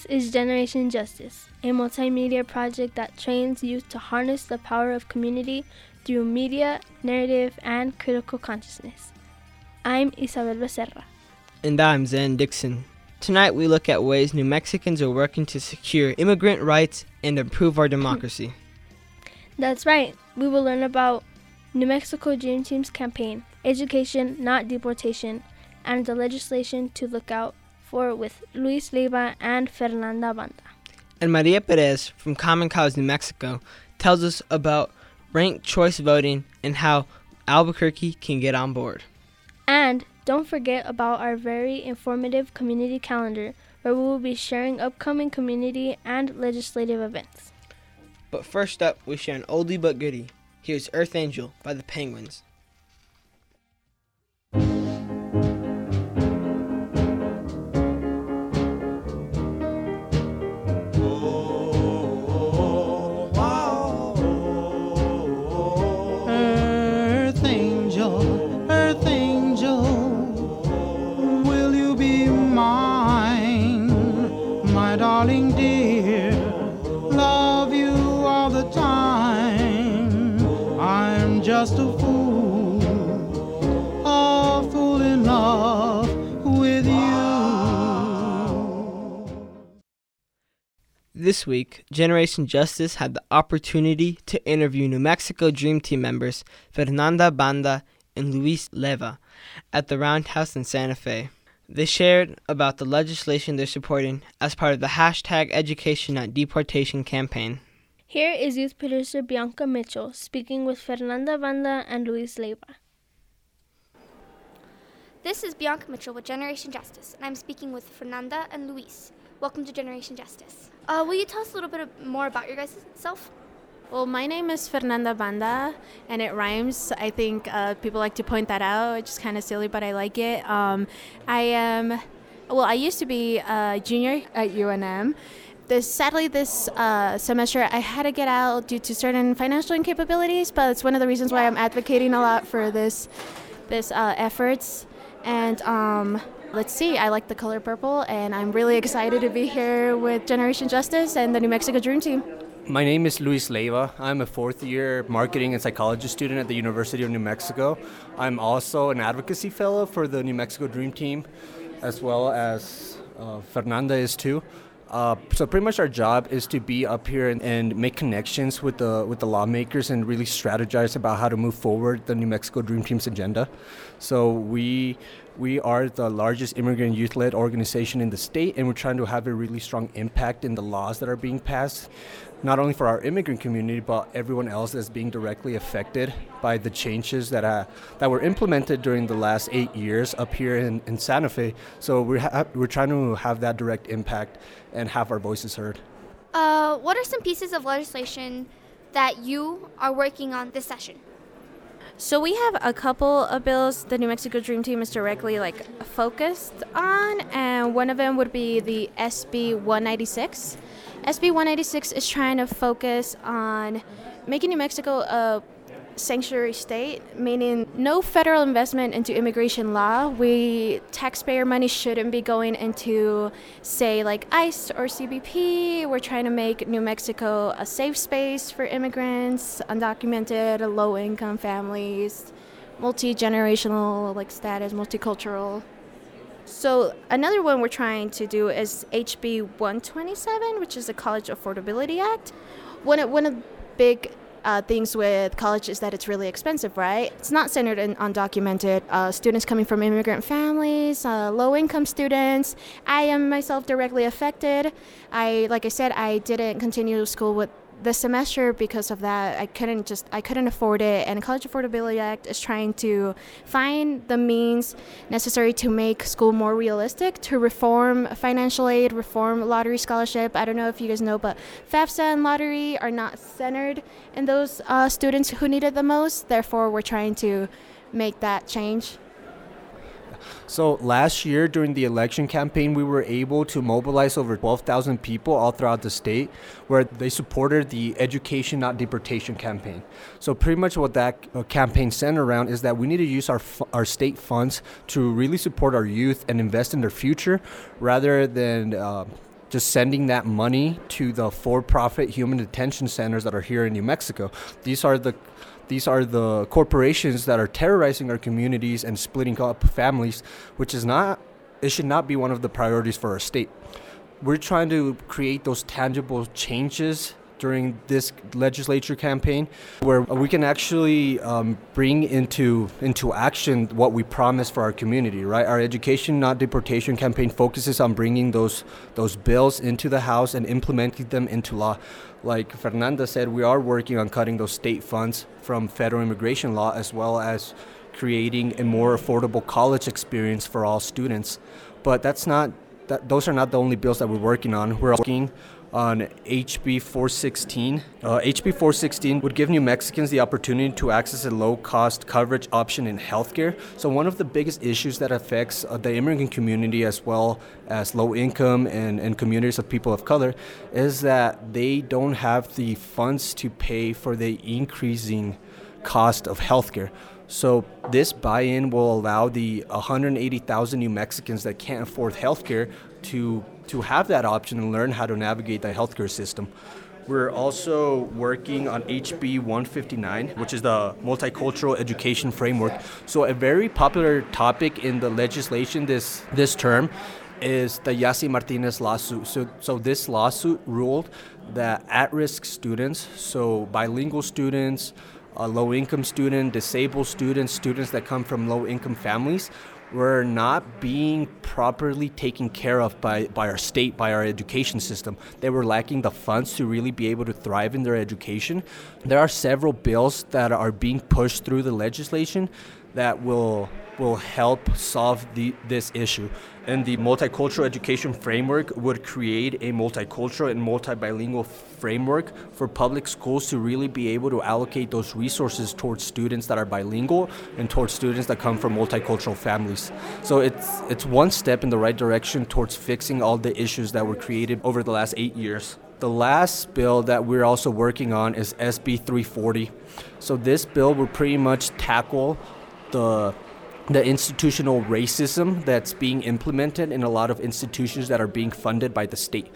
This is Generation Justice, a multimedia project that trains youth to harness the power of community through media, narrative, and critical consciousness. I'm Isabel Becerra. And I'm Zen Dixon. Tonight we look at ways New Mexicans are working to secure immigrant rights and improve our democracy. That's right. We will learn about New Mexico Dream Team's campaign, education, not deportation, and the legislation to look out for with Luis Leiva and Fernanda Banda. And Maria Perez from Common Cause New Mexico tells us about ranked choice voting and how Albuquerque can get on board. And don't forget about our very informative community calendar where we will be sharing upcoming community and legislative events. But first up, we share an oldie but goodie. Here's Earth Angel by the Penguins. This week, Generation Justice had the opportunity to interview New Mexico Dream Team members Fernanda Banda and Luis Leiva at the Roundhouse in Santa Fe. They shared about the legislation they're supporting as part of the hashtag Education Not Deportation campaign. Here is youth producer Bianca Mitchell speaking with Fernanda Banda and Luis Leiva. This is Bianca Mitchell with Generation Justice, and I'm speaking with Fernanda and Luis. Welcome to Generation Justice. Uh, will you tell us a little bit more about your guys' self? Well, my name is Fernanda Banda, and it rhymes. I think uh, people like to point that out. It's just kind of silly, but I like it. Um, I am, well, I used to be a junior at UNM. This, sadly, this uh, semester I had to get out due to certain financial incapabilities, but it's one of the reasons why I'm advocating a lot for this, this uh, efforts. And um, let's see, I like the color purple, and I'm really excited to be here with Generation Justice and the New Mexico Dream Team. My name is Luis Leiva. I'm a fourth year marketing and psychology student at the University of New Mexico. I'm also an advocacy fellow for the New Mexico Dream Team, as well as uh, Fernanda is too. Uh, so pretty much our job is to be up here and, and make connections with the with the lawmakers and really strategize about how to move forward the New Mexico Dream Team's agenda. So we we are the largest immigrant youth-led organization in the state, and we're trying to have a really strong impact in the laws that are being passed, not only for our immigrant community, but everyone else that's being directly affected by the changes that uh, that were implemented during the last eight years up here in, in Santa Fe. So we're ha- we're trying to have that direct impact and have our voices heard. Uh, what are some pieces of legislation that you are working on this session? So we have a couple of bills the New Mexico Dream Team is directly like focused on, and one of them would be the SB 196. SB 196 is trying to focus on making New Mexico a sanctuary state, meaning no federal investment into immigration law. We taxpayer money shouldn't be going into, say, like ICE or CBP. We're trying to make New Mexico a safe space for immigrants, undocumented, low-income families, multi-generational like status, multicultural. So another one we're trying to do is HB 127, which is the College Affordability Act. One of, one of big uh, things with college is that it's really expensive, right? It's not centered in undocumented uh, students coming from immigrant families, uh, low-income students. I am myself directly affected. I, like I said, I didn't continue school with the semester because of that. I couldn't just I couldn't afford it, and College Affordability Act is trying to find the means necessary to make school more realistic, to reform financial aid, reform lottery scholarship. I don't know if you guys know, but FAFSA and lottery are not centered in those uh, students who need it the most. Therefore, we're trying to make that change. So last year during the election campaign, we were able to mobilize over 12,000 people all throughout the state where they supported the Education Not Deportation campaign. So pretty much what that uh, campaign centered around is that we need to use our, our state funds to really support our youth and invest in their future rather than uh, just sending that money to the for-profit human detention centers that are here in New Mexico. These are the these are the corporations that are terrorizing our communities and splitting up families, which is not it should not be one of the priorities for our state. We're trying to create those tangible changes during this legislature campaign, where we can actually um, bring into into action what we promise for our community. Right, our education not deportation campaign focuses on bringing those those bills into the House and implementing them into law. Like Fernanda said, we are working on cutting those state funds from federal immigration law as well as creating a more affordable college experience for all students. But that's not that, those are not the only bills that we're working on. We're working on HB 416. Uh, HB 416 would give New Mexicans the opportunity to access a low cost coverage option in healthcare. So, one of the biggest issues that affects uh, the immigrant community as well as low income and, and communities of people of color is that they don't have the funds to pay for the increasing cost of healthcare. So this buy-in will allow the 180,000 New Mexicans that can't afford healthcare to to have that option and learn how to navigate the healthcare system. We're also working on HB 159, which is the multicultural education framework. So a very popular topic in the legislation this this term is the Yazzie Martinez lawsuit. So, so this lawsuit ruled that at-risk students, so bilingual students, uh, low-income students, disabled students, students that come from low-income families, were not being properly taken care of by, by our state, by our education system. They were lacking the funds to really be able to thrive in their education. There are several bills that are being pushed through the legislation that will will help solve the, this issue. And the multicultural education framework would create a multicultural and multibilingual framework for public schools to really be able to allocate those resources towards students that are bilingual and towards students that come from multicultural families. So it's it's one step in the right direction towards fixing all the issues that were created over the last 8 years. The last bill that we're also working on is SB 340. So this bill will pretty much tackle the the institutional racism that's being implemented in a lot of institutions that are being funded by the state.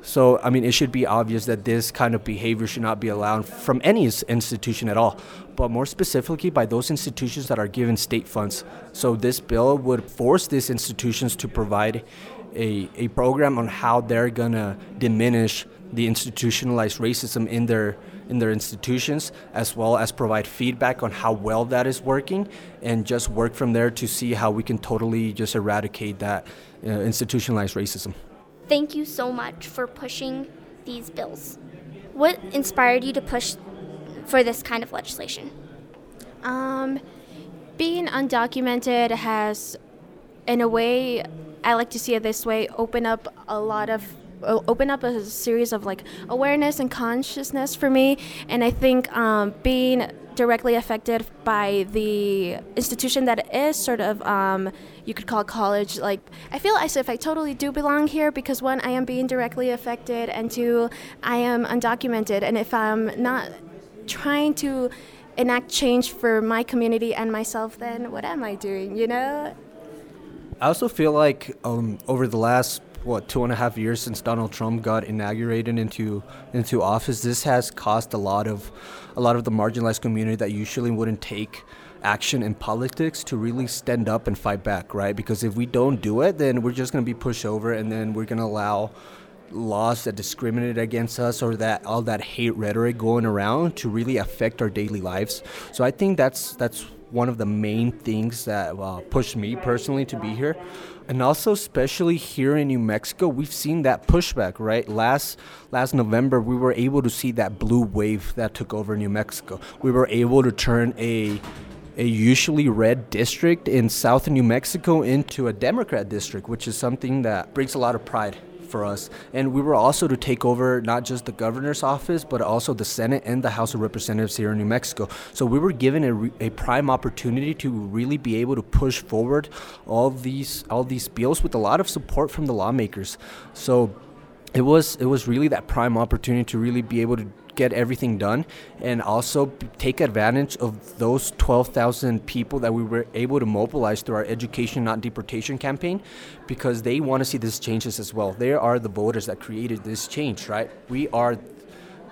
So, I mean, it should be obvious that this kind of behavior should not be allowed from any institution at all, but more specifically by those institutions that are given state funds. So, this bill would force these institutions to provide a, a program on how they're to diminish the institutionalized racism in their in their institutions, as well as provide feedback on how well that is working, and just work from there to see how we can totally just eradicate that uh, institutionalized racism. Thank you so much for pushing these bills. What inspired you to push for this kind of legislation? Um, being undocumented has, in a way, I like to see it this way, open up a lot of open up a series of like awareness and consciousness for me. And I think um, being directly affected by the institution that is sort of um, you could call college like i feel as if i totally do belong here because one i am being directly affected and two i am undocumented and if i'm not trying to enact change for my community and myself then what am i doing you know i also feel like um, over the last what two and a half years since Donald Trump got inaugurated into into office, this has cost a lot of a lot of the marginalized community that usually wouldn't take action in politics to really stand up and fight back, right? Because if we don't do it, then we're just going to be pushed over, and then we're going to allow laws that discriminate against us or that all that hate rhetoric going around to really affect our daily lives. So I think that's that's one of the main things that uh, pushed me personally to be here. And also, especially here in New Mexico, we've seen that pushback, right? Last last November, we were able to see that blue wave that took over New Mexico. We were able to turn a a usually red district in South New Mexico into a Democrat district, which is something that brings a lot of pride for us. And we were also to take over not just the governor's office, but also the Senate and the House of Representatives here in New Mexico. So we were given a, re- a prime opportunity to really be able to push forward all these all these bills with a lot of support from the lawmakers. So it was it was really that prime opportunity to really be able to get everything done and also take advantage of those 12,000 people that we were able to mobilize through our education not deportation campaign because they want to see these changes as well. They are the voters that created this change, right? We are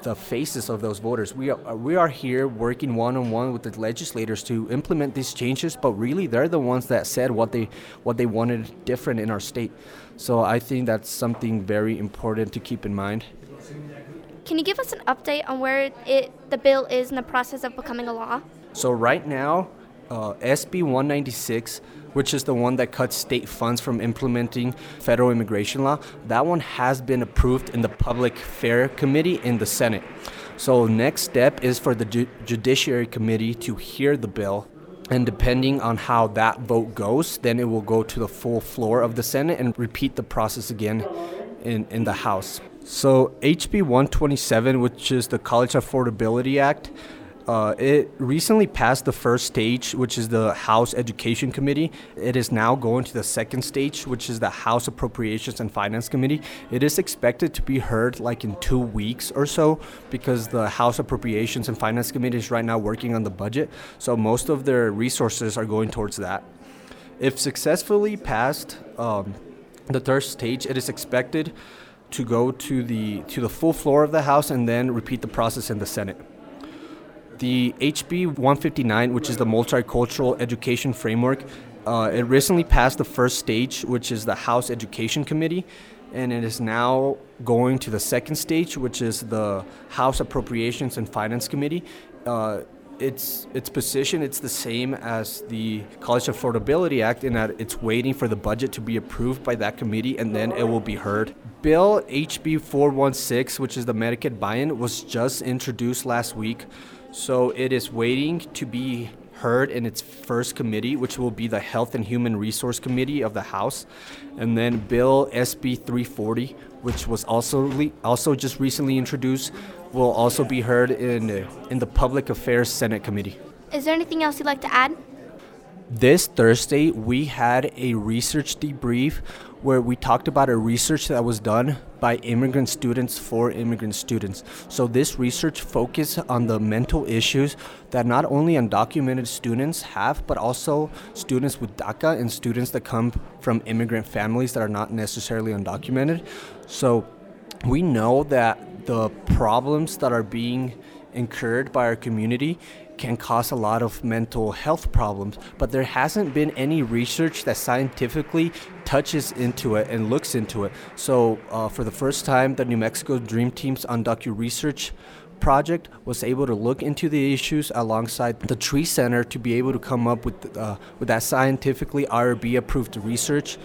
the faces of those voters. We are, we are here working one on one with the legislators to implement these changes, but really they're the ones that said what they what they wanted different in our state. So I think that's something very important to keep in mind. Can you give us an update on where it the bill is in the process of becoming a law? So right now, uh, SB 196 which is the one that cuts state funds from implementing federal immigration law, that one has been approved in the Public Affairs Committee in the Senate. So next step is for the Ju- Judiciary Committee to hear the bill and depending on how that vote goes, then it will go to the full floor of the Senate and repeat the process again in, in the House. So HB 127, which is the College Affordability Act, uh, it recently passed the first stage, which is the House Education Committee. It is now going to the second stage, which is the House Appropriations and Finance Committee. It is expected to be heard like in two weeks or so because the House Appropriations and Finance Committee is right now working on the budget. So most of their resources are going towards that. If successfully passed um, the third stage, it is expected to go to the to the full floor of the House and then repeat the process in the Senate. The HB 159, which is the Multicultural Education Framework, uh, it recently passed the first stage, which is the House Education Committee, and it is now going to the second stage, which is the House Appropriations and Finance Committee. Uh, its its position it's the same as the College Affordability Act in that it's waiting for the budget to be approved by that committee and then it will be heard. Bill HB 416, which is the Medicaid buy-in, was just introduced last week. So it is waiting to be heard in its first committee, which will be the Health and Human Resource Committee of the House, and then Bill SB 340, which was also le- also just recently introduced, will also be heard in in the Public Affairs Senate Committee. Is there anything else you'd like to add? This Thursday, we had a research debrief where we talked about a research that was done by immigrant students for immigrant students. So this research focused on the mental issues that not only undocumented students have, but also students with DACA and students that come from immigrant families that are not necessarily undocumented. So we know that the problems that are being incurred by our community can cause a lot of mental health problems, but there hasn't been any research that scientifically touches into it and looks into it. So, uh, for the first time, the New Mexico Dream Team's Undocu Research project was able to look into the issues alongside the Tree Center to be able to come up with uh, with that scientifically IRB approved research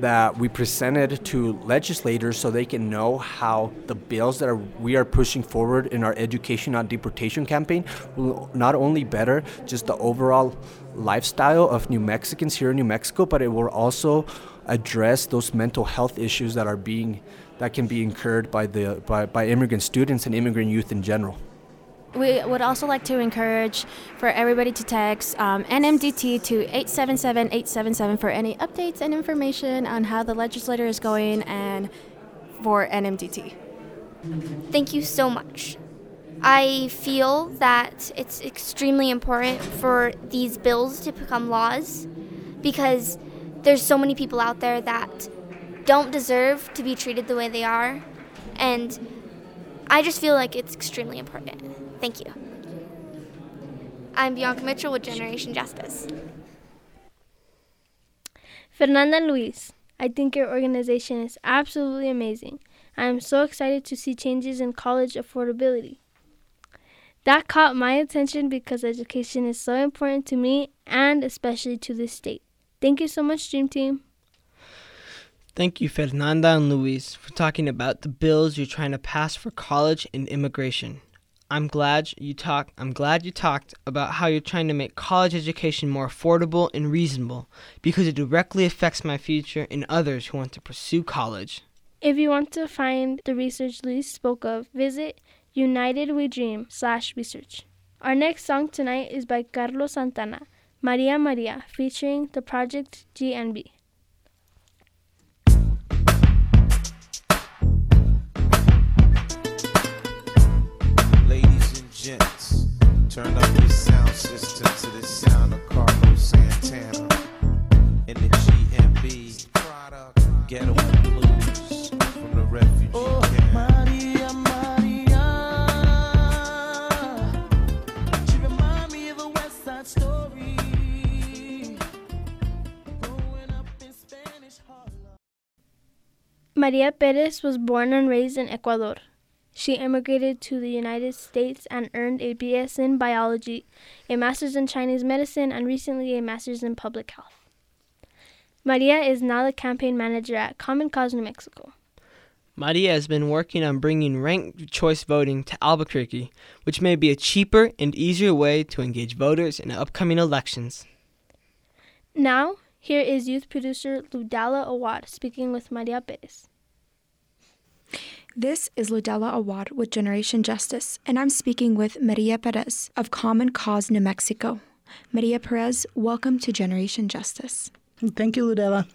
that we presented to legislators so they can know how the bills that are, we are pushing forward in our education on deportation campaign will not only better just the overall lifestyle of New Mexicans here in New Mexico, but it will also address those mental health issues that are being that can be incurred by the by, by immigrant students and immigrant youth in general. We would also like to encourage for everybody to text um, NMDT to 877-877 for any updates and information on how the legislator is going and for NMDT. Thank you so much. I feel that it's extremely important for these bills to become laws because there's so many people out there that don't deserve to be treated the way they are and I just feel like it's extremely important. Thank you. I'm Bianca Mitchell with Generation Justice. Fernanda Luis, I think your organization is absolutely amazing. I am so excited to see changes in college affordability. That caught my attention because education is so important to me and especially to this state. Thank you so much, Dream Team. Thank you, Fernanda and Luis, for talking about the bills you're trying to pass for college and immigration. I'm glad you talk I'm glad you talked about how you're trying to make college education more affordable and reasonable because it directly affects my future and others who want to pursue college. If you want to find the research Luis spoke of, visit United We Dream slash research. Our next song tonight is by Carlos Santana, Maria Maria featuring the Product G&B. Ladies and gents, turn up your sound system. Maria Perez was born and raised in Ecuador. She immigrated to the United States and earned a BS in biology, a master's in Chinese medicine, and recently a master's in public health. Maria is now the campaign manager at Common Cause New Mexico. Maria has been working on bringing ranked choice voting to Albuquerque, which may be a cheaper and easier way to engage voters in upcoming elections. Now, here is youth producer Ludala Awad speaking with Maria Perez. This is Ludella Awad with Generation Justice, and I'm speaking with Maria Perez of Common Cause New Mexico. Maria Perez, welcome to Generation Justice. Thank you, Ludella.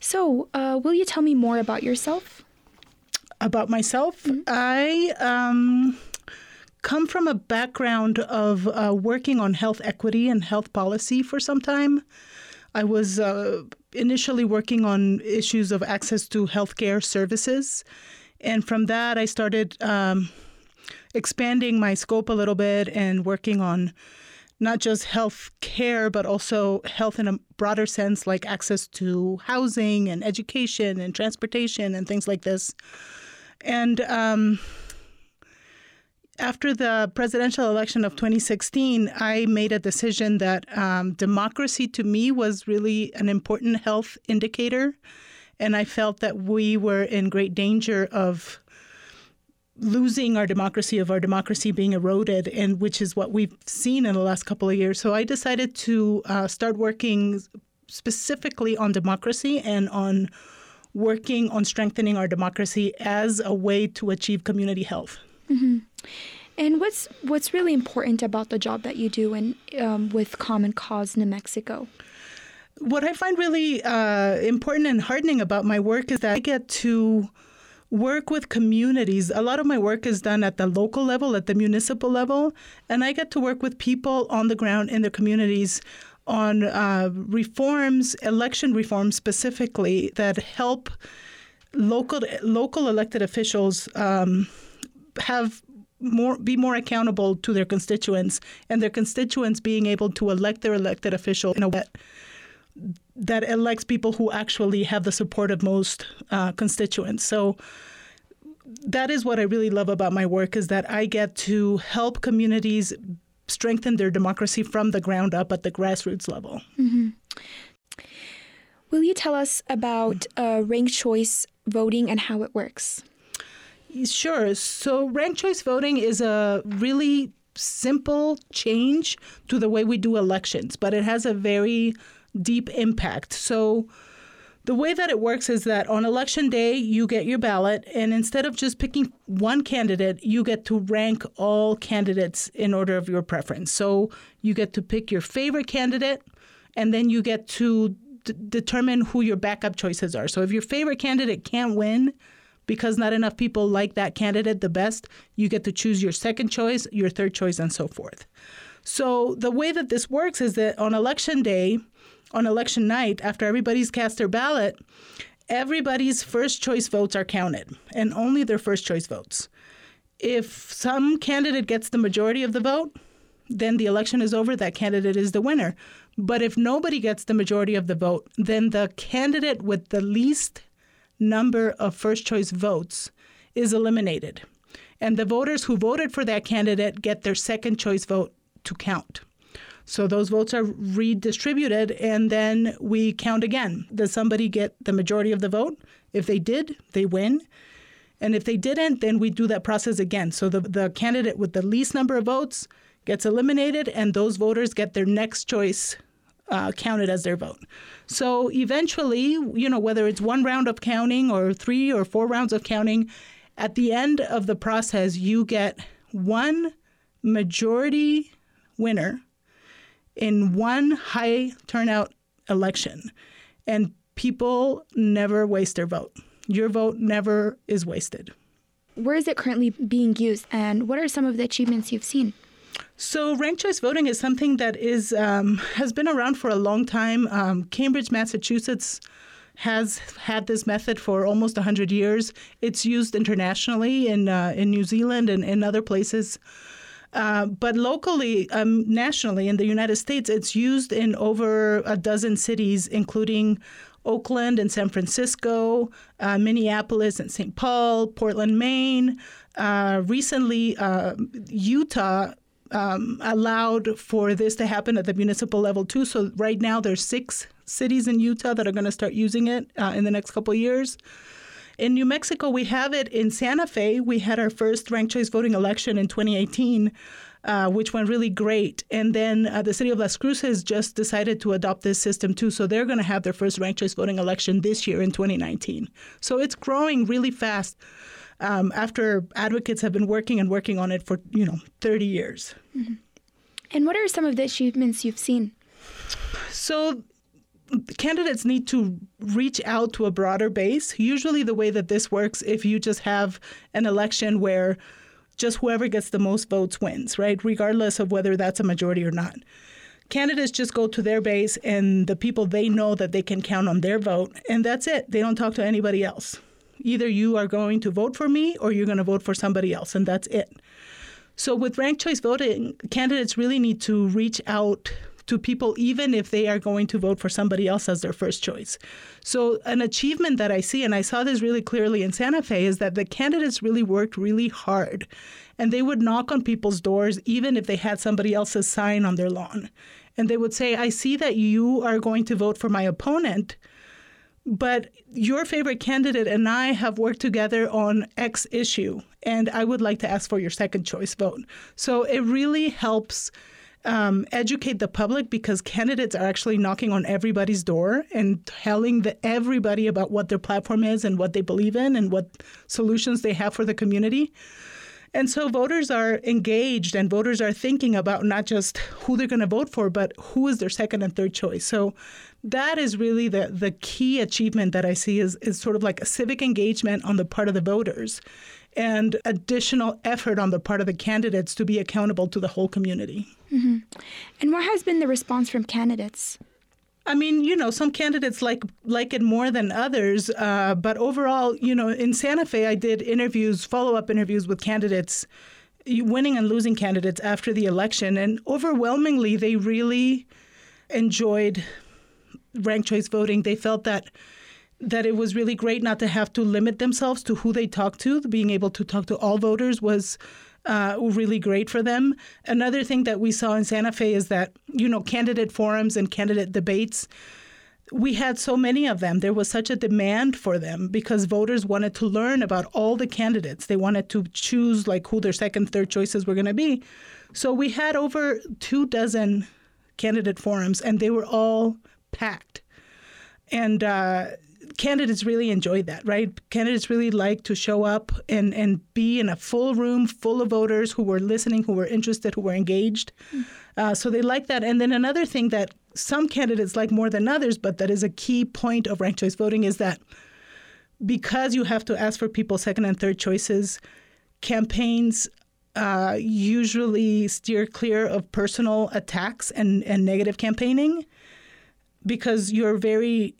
So, uh, will you tell me more about yourself? About myself, I um, come from a background of uh, working on health equity and health policy for some time. I was uh, initially working on issues of access to healthcare services. And from that, I started um, expanding my scope a little bit and working on not just health care, but also health in a broader sense, like access to housing and education and transportation and things like this. And um, after the presidential election of 2016, I made a decision that um, democracy to me was really an important health indicator. And I felt that we were in great danger of losing our democracy, of our democracy being eroded, and which is what we've seen in the last couple of years. So I decided to uh, start working specifically on democracy and on working on strengthening our democracy as a way to achieve community health. And what's what's really important about the job that you do in, um, with Common Cause New Mexico? What I find really uh, important and heartening about my work is that I get to work with communities. A lot of my work is done at the local level, at the municipal level, and I get to work with people on the ground in their communities on uh, reforms, election reforms specifically, that help local local elected officials um, have more be more accountable to their constituents, and their constituents being able to elect their elected official in a way that that elects people who actually have the support of most uh, constituents. So that is what I really love about my work is that I get to help communities strengthen their democracy from the ground up at the grassroots level. Will you tell us about uh, ranked choice voting and how it works? Sure. So ranked choice voting is a really simple change to the way we do elections, but it has a very deep impact. So the way that it works is that on election day, you get your ballot, and instead of just picking one candidate, you get to rank all candidates in order of your preference. So you get to pick your favorite candidate, and then you get to d- determine who your backup choices are. So if your favorite candidate can't win, because not enough people like that candidate the best, you get to choose your second choice, your third choice, and so forth. So the way that this works is that on election day, on election night, after everybody's cast their ballot, everybody's first choice votes are counted, and only their first choice votes. If some candidate gets the majority of the vote, then the election is over. That candidate is the winner. But if nobody gets the majority of the vote, then the candidate with the least number of first choice votes is eliminated. And the voters who voted for that candidate get their second choice vote to count. So those votes are redistributed and then we count again. Does somebody get the majority of the vote? If they did, they win. And if they didn't, then we do that process again. So the, the candidate with the least number of votes gets eliminated, and those voters get their next choice uh, counted as their vote. So eventually, you know, whether it's one round of counting or three or four rounds of counting, at the end of the process, you get one majority winner in one high turnout election. And people never waste their vote. Your vote never is wasted. Where is it currently being used, and what are some of the achievements you've seen? So ranked choice voting is something that is um, has been around for a long time. Um, Cambridge, Massachusetts has had this method for almost 100 years. It's used internationally in uh, in New Zealand and in other places. Uh, but locally, um, nationally, in the United States, it's used in over a dozen cities, including Oakland and San Francisco, uh, Minneapolis and St. Paul, Portland, Maine. Uh, recently, uh, Utah um, allowed for this to happen at the municipal level too. So right now, there's six cities in Utah that are going to start using it uh, in the next couple years. In New Mexico, we have it in Santa Fe. We had our first ranked choice voting election in 2018, uh, which went really great. And then uh, the city of Las Cruces just decided to adopt this system too. So they're going to have their first ranked choice voting election this year in 2019. So it's growing really fast. Um, after advocates have been working and working on it for you know 30 years. Mm-hmm. And what are some of the achievements you've seen? So candidates need to reach out to a broader base. Usually, the way that this works, if you just have an election where just whoever gets the most votes wins, right? Regardless of whether that's a majority or not. Candidates just go to their base and the people they know that they can count on their vote, and that's it. They don't talk to anybody else. Either you are going to vote for me or you're going to vote for somebody else, and that's it. So, with ranked choice voting, candidates really need to reach out to people even if they are going to vote for somebody else as their first choice. So, an achievement that I see, and I saw this really clearly in Santa Fe, is that the candidates really worked really hard and they would knock on people's doors even if they had somebody else's sign on their lawn. And they would say, I see that you are going to vote for my opponent. But your favorite candidate and I have worked together on X issue, and I would like to ask for your second choice vote. So it really helps um, educate the public because candidates are actually knocking on everybody's door and telling the, everybody about what their platform is and what they believe in and what solutions they have for the community. And so voters are engaged and voters are thinking about not just who they're going to vote for, but who is their second and third choice. So that is really the, the key achievement that I see is, is sort of like a civic engagement on the part of the voters and additional effort on the part of the candidates to be accountable to the whole community. Mm-hmm. And what has been the response from candidates? I mean, you know, some candidates like like it more than others, uh, but overall, you know, in Santa Fe, I did interviews, follow up interviews with candidates, winning and losing candidates after the election, and overwhelmingly, they really enjoyed ranked choice voting. They felt that that it was really great not to have to limit themselves to who they talk to. Being able to talk to all voters was uh, really great for them. Another thing that we saw in Santa Fe is that, you know, candidate forums and candidate debates, we had so many of them. There was such a demand for them because voters wanted to learn about all the candidates. They wanted to choose like who their second, third choices were going to be. So we had over two dozen candidate forums, and they were all packed. And uh, candidates really enjoyed that, right? Candidates really like to show up and, and be in a full room full of voters who were listening, who were interested, who were engaged. Mm. Uh, so they like that. And then another thing that some candidates like more than others, but that is a key point of ranked choice voting, is that because you have to ask for people's second and third choices, campaigns uh, usually steer clear of personal attacks and, and negative campaigning because you're very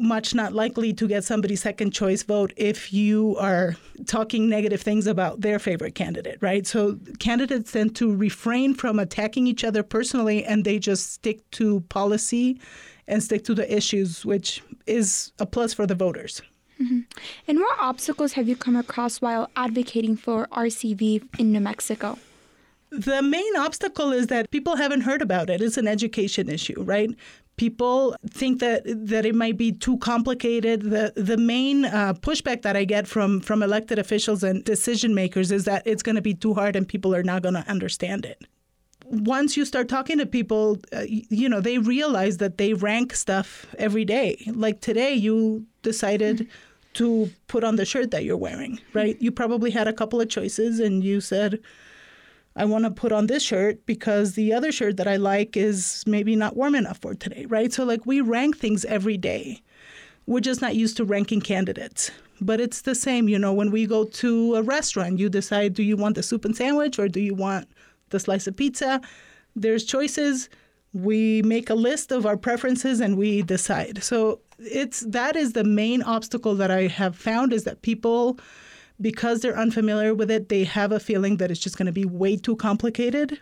much not likely to get somebody's second choice vote if you are talking negative things about their favorite candidate, right? So candidates tend to refrain from attacking each other personally and they just stick to policy and stick to the issues, which is a plus for the voters. Mm-hmm. And what obstacles have you come across while advocating for RCV in New Mexico? The main obstacle is that people haven't heard about it. It's an education issue, right? People think that that it might be too complicated. The the main uh, pushback that I get from from elected officials and decision makers is that it's going to be too hard and people are not going to understand it. Once you start talking to people, uh, you know they realize that they rank stuff every day. Like today, you decided. To put on the shirt that you're wearing, right? You probably had a couple of choices and you said, I want to put on this shirt because the other shirt that I like is maybe not warm enough for today, right? So, like, we rank things every day. We're just not used to ranking candidates. But it's the same, you know, when we go to a restaurant, you decide do you want the soup and sandwich or do you want the slice of pizza. There's choices. We make a list of our preferences and we decide. So it's that is the main obstacle that I have found is that people because they're unfamiliar with it, they have a feeling that it's just going to be way too complicated.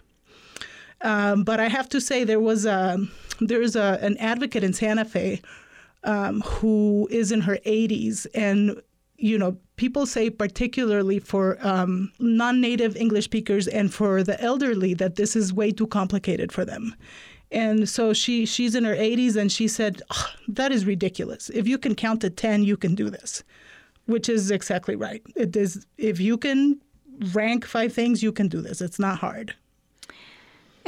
Um, but I have to say, there was a there's a an advocate in Santa Fe um, who is in her 80s, and you know, people say particularly for um, non-native English speakers and for the elderly that this is way too complicated for them. And so she she's in her 80s, and she said, "Oh, "That is ridiculous. If you can count to 10, you can do this." Which is exactly right. It is if you can rank five things, you can do this. It's not hard.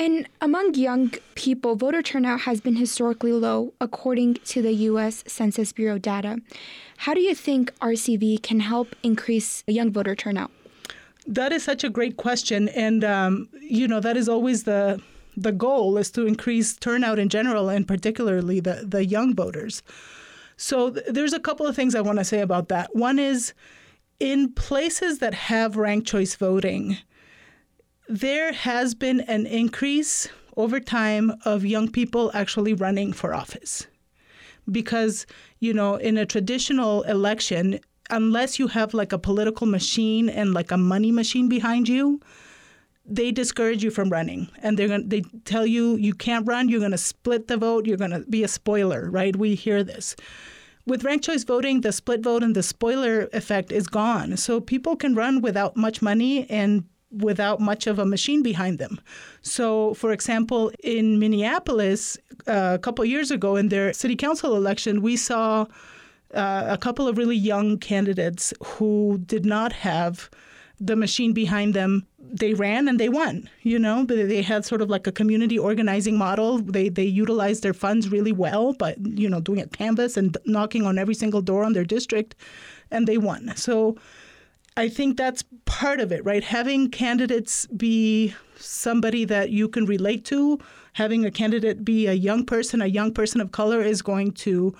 And among young people, voter turnout has been historically low, according to the U.S. Census Bureau data. How do you think RCV can help increase young voter turnout? That is such a great question, and um, you know that is always the the goal is to increase turnout in general, and particularly the the young voters. So th- there's a couple of things I want to say about that. One is in places that have ranked choice voting, there has been an increase over time of young people actually running for office. Because, you know, in a traditional election, unless you have like a political machine and like a money machine behind you, they discourage you from running and they're going they tell you you can't run, you're going to split the vote, you're going to be a spoiler, right? We hear this. With ranked choice voting, the split vote and the spoiler effect is gone. So people can run without much money and without much of a machine behind them. So, for example, in Minneapolis, uh, a couple years ago in their city council election, we saw uh, a couple of really young candidates who did not have the machine behind them. They ran and they won. You know, but they had sort of like a community organizing model. They they utilized their funds really well, but you know, doing a canvas and knocking on every single door on their district, and they won. So I think that's part of it, right? Having candidates be somebody that you can relate to, having a candidate be a young person, a young person of color is going to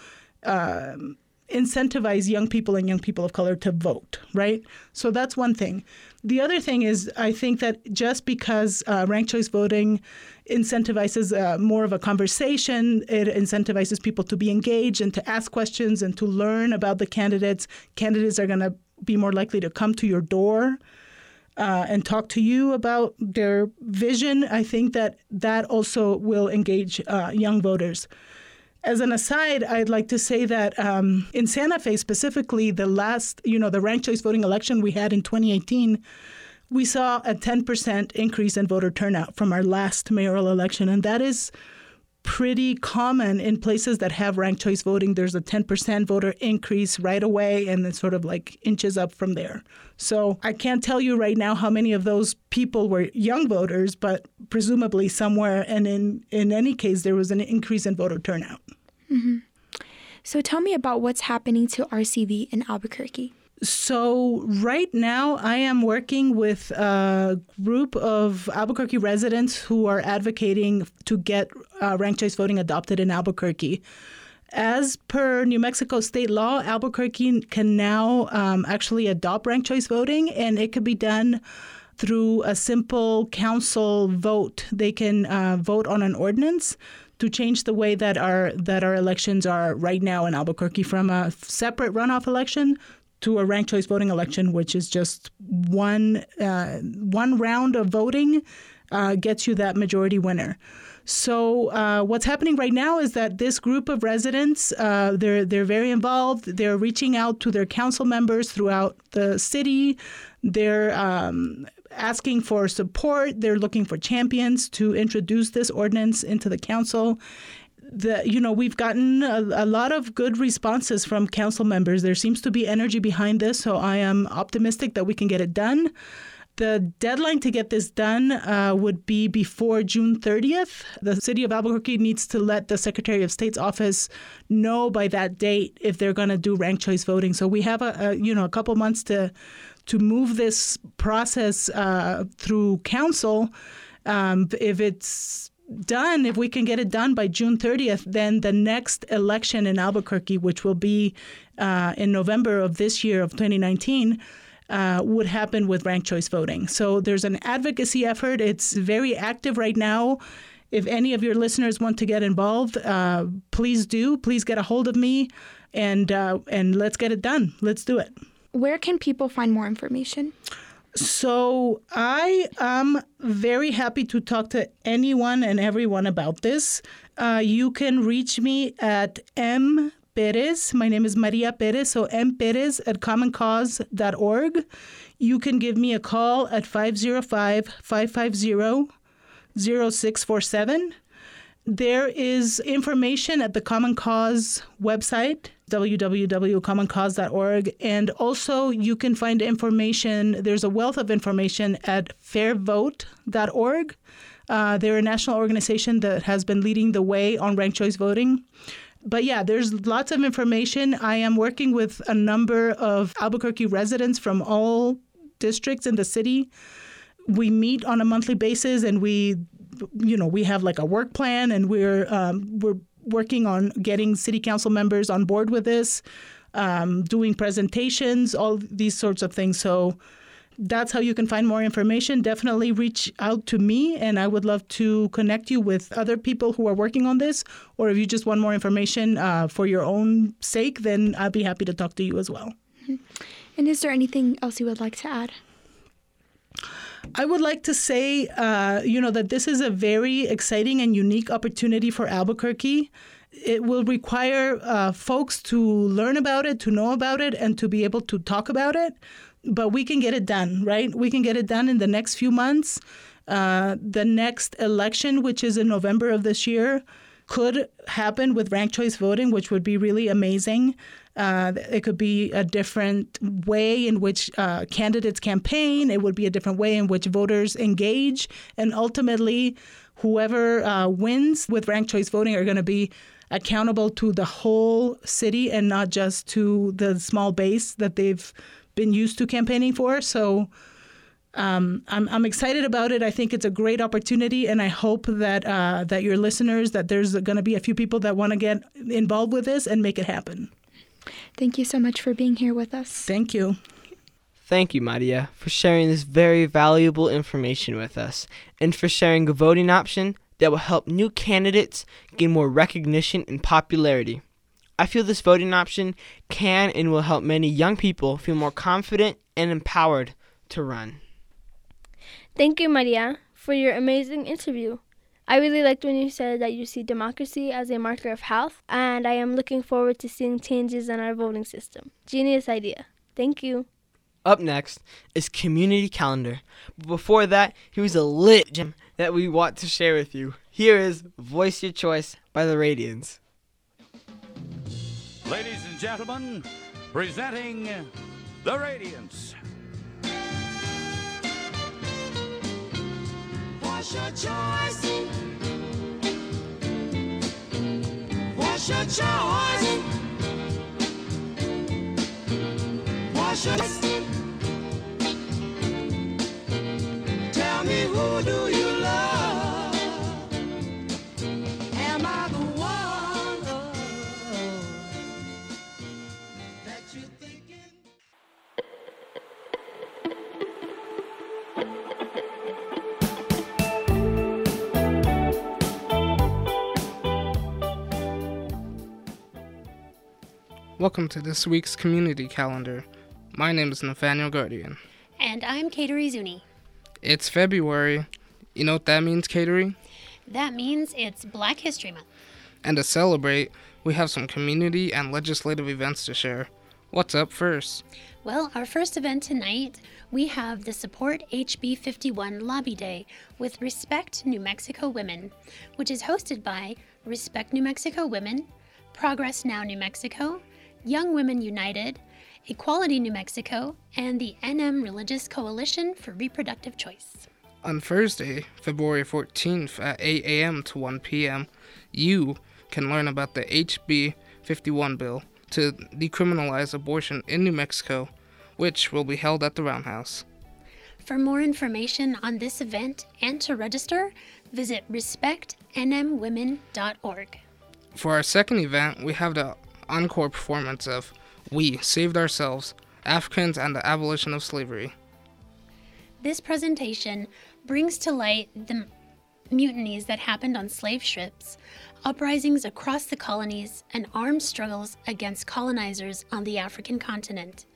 um, incentivize young people and young people of color to vote, right? So that's one thing. The other thing is, I think that just because uh, ranked choice voting incentivizes uh, more of a conversation, it incentivizes people to be engaged and to ask questions and to learn about the candidates. Candidates are going to be more likely to come to your door uh, and talk to you about their vision. I think that that also will engage uh, young voters. As an aside, I'd like to say that um, in Santa Fe specifically, the last, you know, the ranked choice voting election we had in 2018, we saw a 10% increase in voter turnout from our last mayoral election. And that is pretty common in places that have ranked choice voting. There's a 10% voter increase right away and then sort of like inches up from there. So I can't tell you right now how many of those people were young voters, but presumably somewhere. And in, in any case, there was an increase in voter turnout. Mm-hmm. So tell me about what's happening to RCV in Albuquerque. So, right now, I am working with a group of Albuquerque residents who are advocating to get uh, ranked choice voting adopted in Albuquerque. As per New Mexico state law, Albuquerque can now um, actually adopt ranked choice voting, and it could be done through a simple council vote. They can uh, vote on an ordinance to change the way that our that our elections are right now in Albuquerque from a separate runoff election to a ranked choice voting election, which is just one uh, one round of voting uh, gets you that majority winner. So uh, what's happening right now is that this group of residents uh, they're they're very involved. They're reaching out to their council members throughout the city. They're um, asking for support. They're looking for champions to introduce this ordinance into the council the you know we've gotten a, a, lot of good responses from council members. There seems to be energy behind this, so I am optimistic that we can get it done. The deadline to get this done uh, would be before June 30th. The city of Albuquerque needs to let the Secretary of State's office know by that date if they're going to do ranked choice voting. So we have a, a you know a couple months to to move this process uh, through council. Um, if it's done, if we can get it done by June 30th, then the next election in Albuquerque, which will be uh, in November of this year of 2019, uh, would happen with ranked choice voting. So there's an advocacy effort. It's very active right now. If any of your listeners want to get involved, uh, please do. Please get a hold of me, and uh, and let's get it done. Let's do it. Where can people find more information? So I am very happy to talk to anyone and everyone about this. Uh, you can reach me at m Perez. My name is Maria Perez. So m Perez at commoncause.org. You can give me a call at 505 550 0647. There is information at the Common Cause website, www.commoncause.org. And also, you can find information, there's a wealth of information at fairvote.org. Uh, they're a national organization that has been leading the way on ranked choice voting. But yeah, there's lots of information. I am working with a number of Albuquerque residents from all districts in the city. We meet on a monthly basis and we you know we have like a work plan and we're um, we're working on getting city council members on board with this um, doing presentations all these sorts of things. So that's how you can find more information. Definitely reach out to me and i would love to connect you with other people who are working on this. Or if you just want more information uh, for your own sake then i'd be happy to talk to you as well. And is there anything else you would like to add? I would like to say, uh, you know, that this is a very exciting and unique opportunity for Albuquerque. It will require uh, folks to learn about it, to know about it, and to be able to talk about it. But we can get it done, right? We can get it done in the next few months. Uh, the next election, which is in November of this year, could happen with ranked choice voting, which would be really amazing. Uh, it could be a different way in which uh, candidates campaign. It would be a different way in which voters engage. And ultimately, whoever uh, wins with ranked choice voting are going to be accountable to the whole city and not just to the small base that they've been used to campaigning for. So um, I'm, I'm excited about it. I think it's a great opportunity, and I hope that uh, that your listeners, that there's going to be a few people that want to get involved with this and make it happen. Thank you so much for being here with us. Thank you. Thank you, Maria, for sharing this very valuable information with us and for sharing a voting option that will help new candidates gain more recognition and popularity. I feel this voting option can and will help many young people feel more confident and empowered to run. Thank you, Maria, for your amazing interview. I really liked when you said that you see democracy as a marker of health, and I am looking forward to seeing changes in our voting system. Genius idea. Thank you. Up next is Community Calendar. But before that, here's a lit gem that we want to share with you. Here is Voice Your Choice by the Radiants. Ladies and gentlemen, presenting the Radiants. What's your choice? What's your choice? What's your Tell me who do you Welcome to this week's community calendar. My name is Nathaniel Guardian. And I'm Kateri Zuni. It's February. You know what that means, Kateri? That means it's Black History Month. And to celebrate, we have some community and legislative events to share. What's up first? Well, our first event tonight, we have the Support HB 51 Lobby Day with Respect New Mexico Women, which is hosted by Respect New Mexico Women, Progress Now New Mexico, Young Women United, Equality New Mexico, and the NM Religious Coalition for Reproductive Choice. On Thursday, February 14th at 8 a.m. to 1 p.m., you can learn about the HB 51 bill to decriminalize abortion in New Mexico, which will be held at the Roundhouse. For more information on this event and to register, visit respectnmwomen.org. For our second event, we have the encore performance of We Saved Ourselves Africans and the Abolition of Slavery. This presentation brings to light the mutinies that happened on slave ships, uprisings across the colonies, and armed struggles against colonizers on the African continent.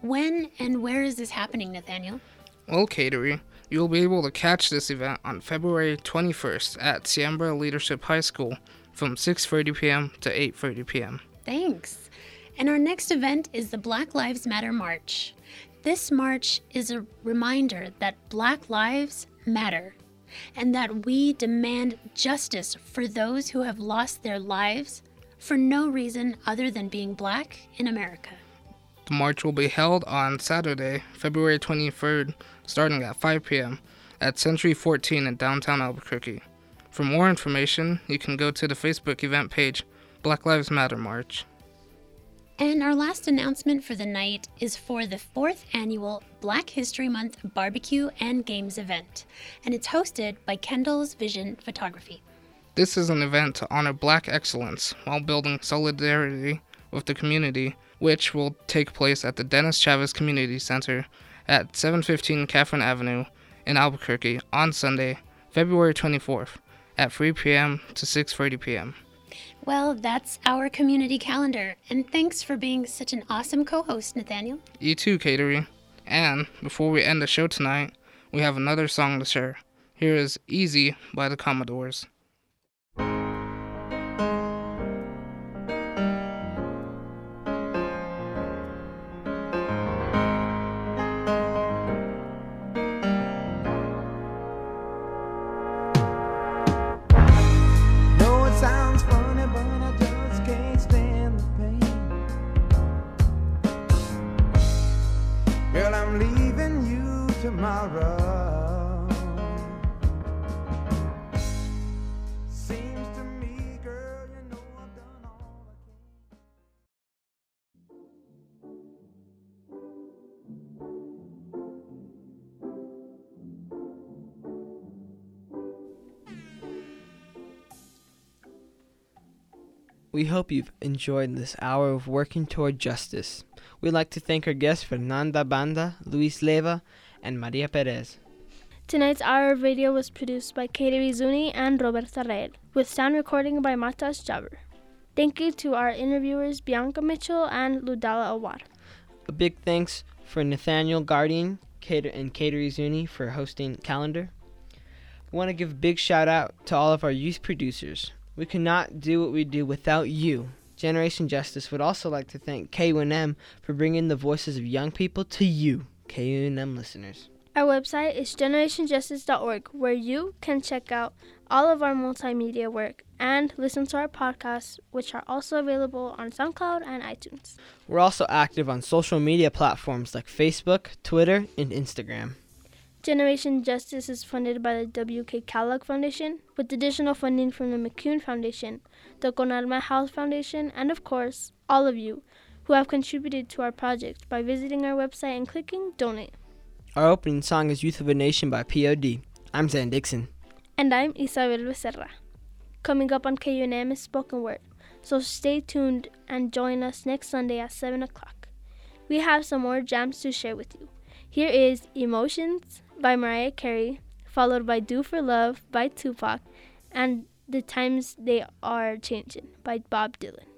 When and where is this happening, Nathaniel? Well, Kateri, you'll be able to catch this event on February 21st at Siembra Leadership High School from 6:30 p.m. to 8:30 p.m. Thanks. And our next event is the Black Lives Matter March. This march is a reminder that Black lives matter and that we demand justice for those who have lost their lives for no reason other than being black in America. The march will be held on Saturday, February 23rd, starting at 5 p.m. at Century 14 in downtown Albuquerque. For more information, you can go to the Facebook event page, Black Lives Matter March. And our last announcement for the night is for the fourth annual Black History Month Barbecue and Games event, and it's hosted by Kendall's Vision Photography. This is an event to honor black excellence while building solidarity with the community, which will take place at the Dennis Chavez Community Center at 715 Kathryn Avenue in Albuquerque on Sunday, February 24th at 3 p.m. to 6:30 p.m. Well, that's our community calendar, and thanks for being such an awesome co host, Nathaniel. You too, Kateri. And before we end the show tonight, we have another song to share. Here is Easy by the Commodores. We hope you've enjoyed this hour of working toward justice. We'd like to thank our guests Fernanda Banda, Luis Leiva, and Maria Perez. Tonight's hour of radio was produced by Kateri Zuni and Roberta Reyes, with sound recording by Matas Jabber. Thank you to our interviewers Bianca Mitchell and Ludala Awar. A big thanks for Nathaniel Guardian Cater and Kateri Zuni for hosting Calendar. We want to give a big shout out to all of our youth producers. We cannot do what we do without you. Generation Justice would also like to thank KUNM for bringing the voices of young people to you, KUNM listeners. Our website is generationjustice.org, where you can check out all of our multimedia work and listen to our podcasts, which are also available on SoundCloud and iTunes. We're also active on social media platforms like Facebook, Twitter, and Instagram. Generation Justice is funded by the W.K. Kellogg Foundation, with additional funding from the McCune Foundation, the Con Alma House Foundation, and of course, all of you who have contributed to our project by visiting our website and clicking Donate. Our opening song is Youth of a Nation by POD. I'm Zan Dixon. And I'm Isabel Becerra. Coming up on KUNM is Spoken Word, so stay tuned and join us next Sunday at 7 o'clock. We have some more jams to share with you. Here is Emotions by Mariah Carey, followed by Do for Love by Tupac, and The Times They Are Changing by Bob Dylan.